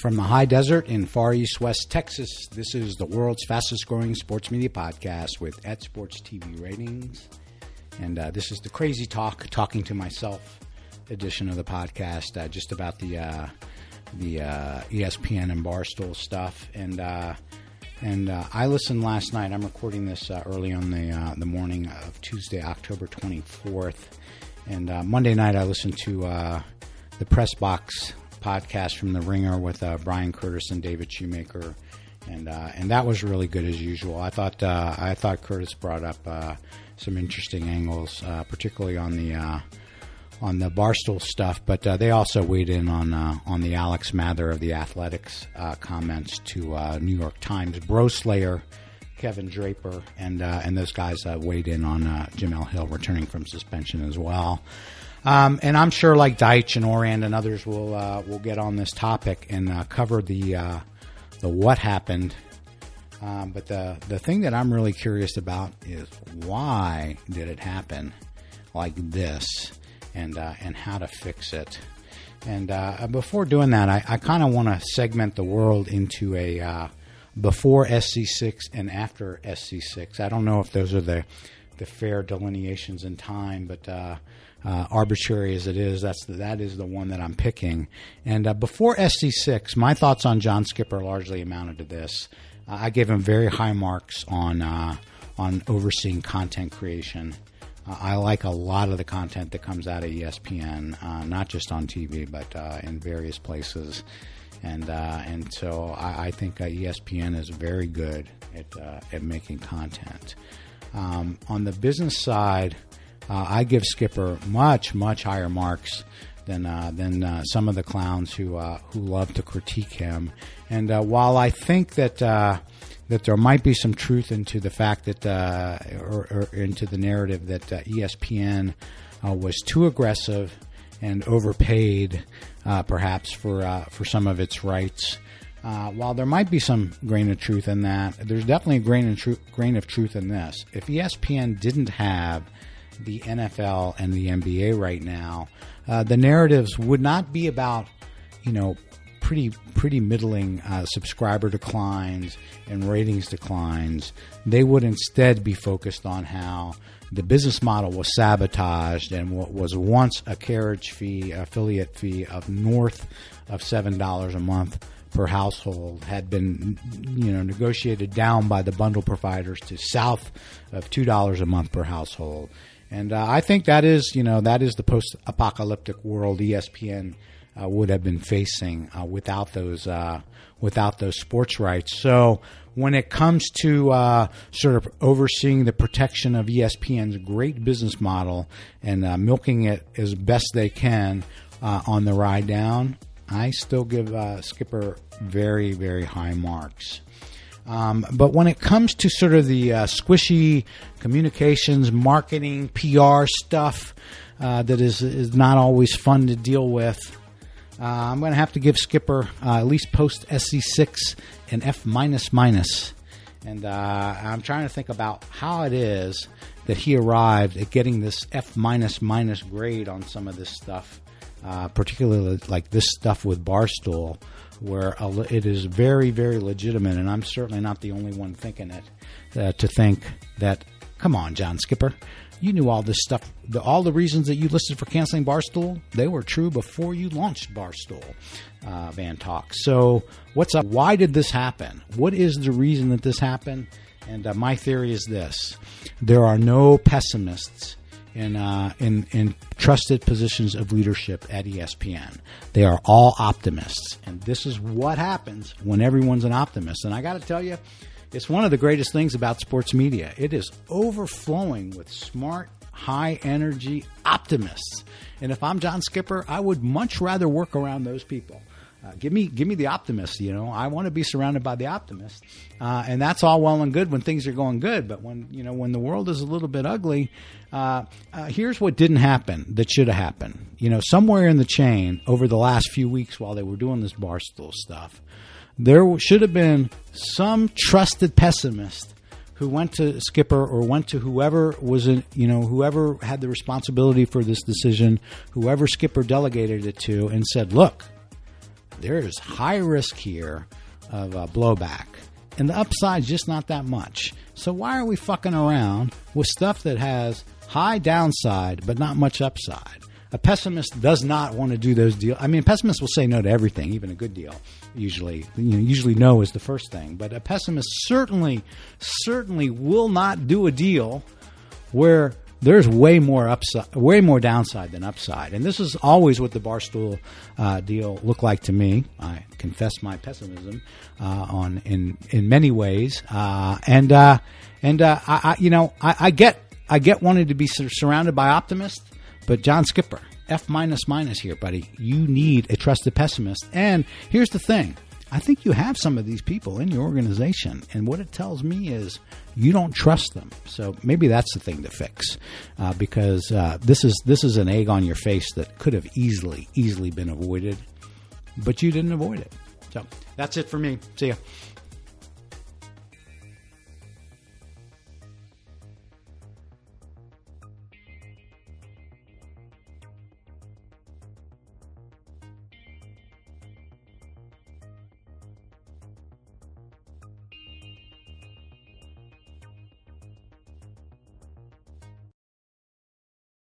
From the high desert in far east West Texas, this is the world's fastest growing sports media podcast with at Sports TV ratings. And uh, this is the Crazy Talk, talking to myself edition of the podcast, uh, just about the uh, the uh, ESPN and Barstool stuff. And uh, and uh, I listened last night. I'm recording this early on the the morning of Tuesday, October 24th. And Monday night, I listened to the Press Box podcast from The Ringer with uh, Bryan Curtis and David Shoemaker, and uh, and that was really good as usual. I thought uh, I thought Curtis brought up uh, some interesting angles, uh, particularly on the uh, on the barstool stuff, but they also weighed in on on the Alex Mather of the Athletic's comments to New York Times, Bro Slayer. Kevin Draper and and those guys weighed in on Jemele Hill returning from suspension as well. Um, and I'm sure, like Deitsch and Ourand and others, will uh, will get on this topic and uh, cover the uh, the what happened. Um, but the the thing that I'm really curious about is why did it happen like this, and uh, and how to fix it. And uh, before doing that, I, I kind of want to segment the world into a uh, before SC6 and after SC6. I don't know if those are the the fair delineations in time, but uh, arbitrary as it is, that's the, that is the one that I'm picking. And uh, before SC6, my thoughts on John Skipper largely amounted to this. Uh, I gave him very high marks on uh, on overseeing content creation. Uh, I like a lot of the content that comes out of ESPN, uh, not just on TV, but in various places. And and so I, I think ESPN is very good at at making content. Um, on the business side, uh, I give Skipper much, much higher marks than uh, than uh, some of the clowns who uh, who love to critique him. And uh, while I think that uh, that there might be some truth into the fact that or, or, into the narrative that ESPN was too aggressive and overpaid, perhaps for for some of its rights. Uh, while there might be some grain of truth in that, there's definitely a grain grain of truth in this. If ESPN didn't have the NFL and the NBA right now, uh, the narratives would not be about, you know, pretty pretty middling uh, subscriber declines and ratings declines. They would instead be focused on how the business model was sabotaged and what was once a carriage fee, affiliate fee of north of seven dollars a month per household had been you know negotiated down by the bundle providers to south of two dollars a month per household and uh, I think that is, you know, that is the post-apocalyptic world ESPN uh, would have been facing uh, without those uh, without those sports rights. So when it comes to uh, sort of overseeing the protection of ESPN's great business model and uh, milking it as best they can on the ride down, I still give Skipper very very high marks. Um, but when it comes to sort of the uh, squishy communications, marketing, PR stuff uh, that is, is not always fun to deal with, uh, I'm going to have to give Skipper uh, at least post SC6 and F minus minus. And uh, I'm trying to think about how it is that he arrived at getting this F minus minus grade on some of this stuff, uh, particularly like this stuff with Barstool where it is very, very legitimate, and I'm certainly not the only one thinking it, uh, to think that, come on, John Skipper, you knew all this stuff. The, all the reasons that you listed for canceling Barstool, they were true before you launched Barstool, uh, Van Talk. So, what's up? Why did this happen? What is the reason that this happened? And uh, my theory is this there are no pessimists in, uh, in, in trusted positions of leadership at ESPN. They are all optimists. And this is what happens when everyone's an optimist. And I got to tell you, it's one of the greatest things about sports media. It is overflowing with smart, high energy optimists. And if I'm John Skipper, I would much rather work around those people. Uh, give me give me the optimist. You know, I want to be surrounded by the optimist, uh, and that's all well and good when things are going good. But when you know when the world is a little bit ugly, uh, uh here's what didn't happen that should have happened. You know, somewhere in the chain over the last few weeks while they were doing this barstool stuff, there should have been some trusted pessimist who went to Skipper or went to whoever was in, you know whoever had the responsibility for this decision, whoever Skipper delegated it to, and said, "Look." There is high risk here of uh, blowback, and the upside is just not that much. So why are we fucking around with stuff that has high downside but not much upside? A pessimist does not want to do those deals. I mean, pessimists will say no to everything, even a good deal. Usually, you know, usually no is the first thing. But a pessimist certainly, certainly will not do a deal where there's way more upside, way more downside than upside. And this is always what the Barstool uh, deal looked like to me. I confess my pessimism uh, on in in many ways, uh, and uh, and uh, I, I, you know I, I get I get wanting to be surrounded by optimists, but John Skipper, F minus minus here, buddy. You need a trusted pessimist. And here's the thing. I think you have some of these people in your organization, and what it tells me is you don't trust them. So maybe that's the thing to fix, uh, because uh, this is this is an egg on your face that could have easily easily been avoided, but you didn't avoid it. So that's it for me. See ya.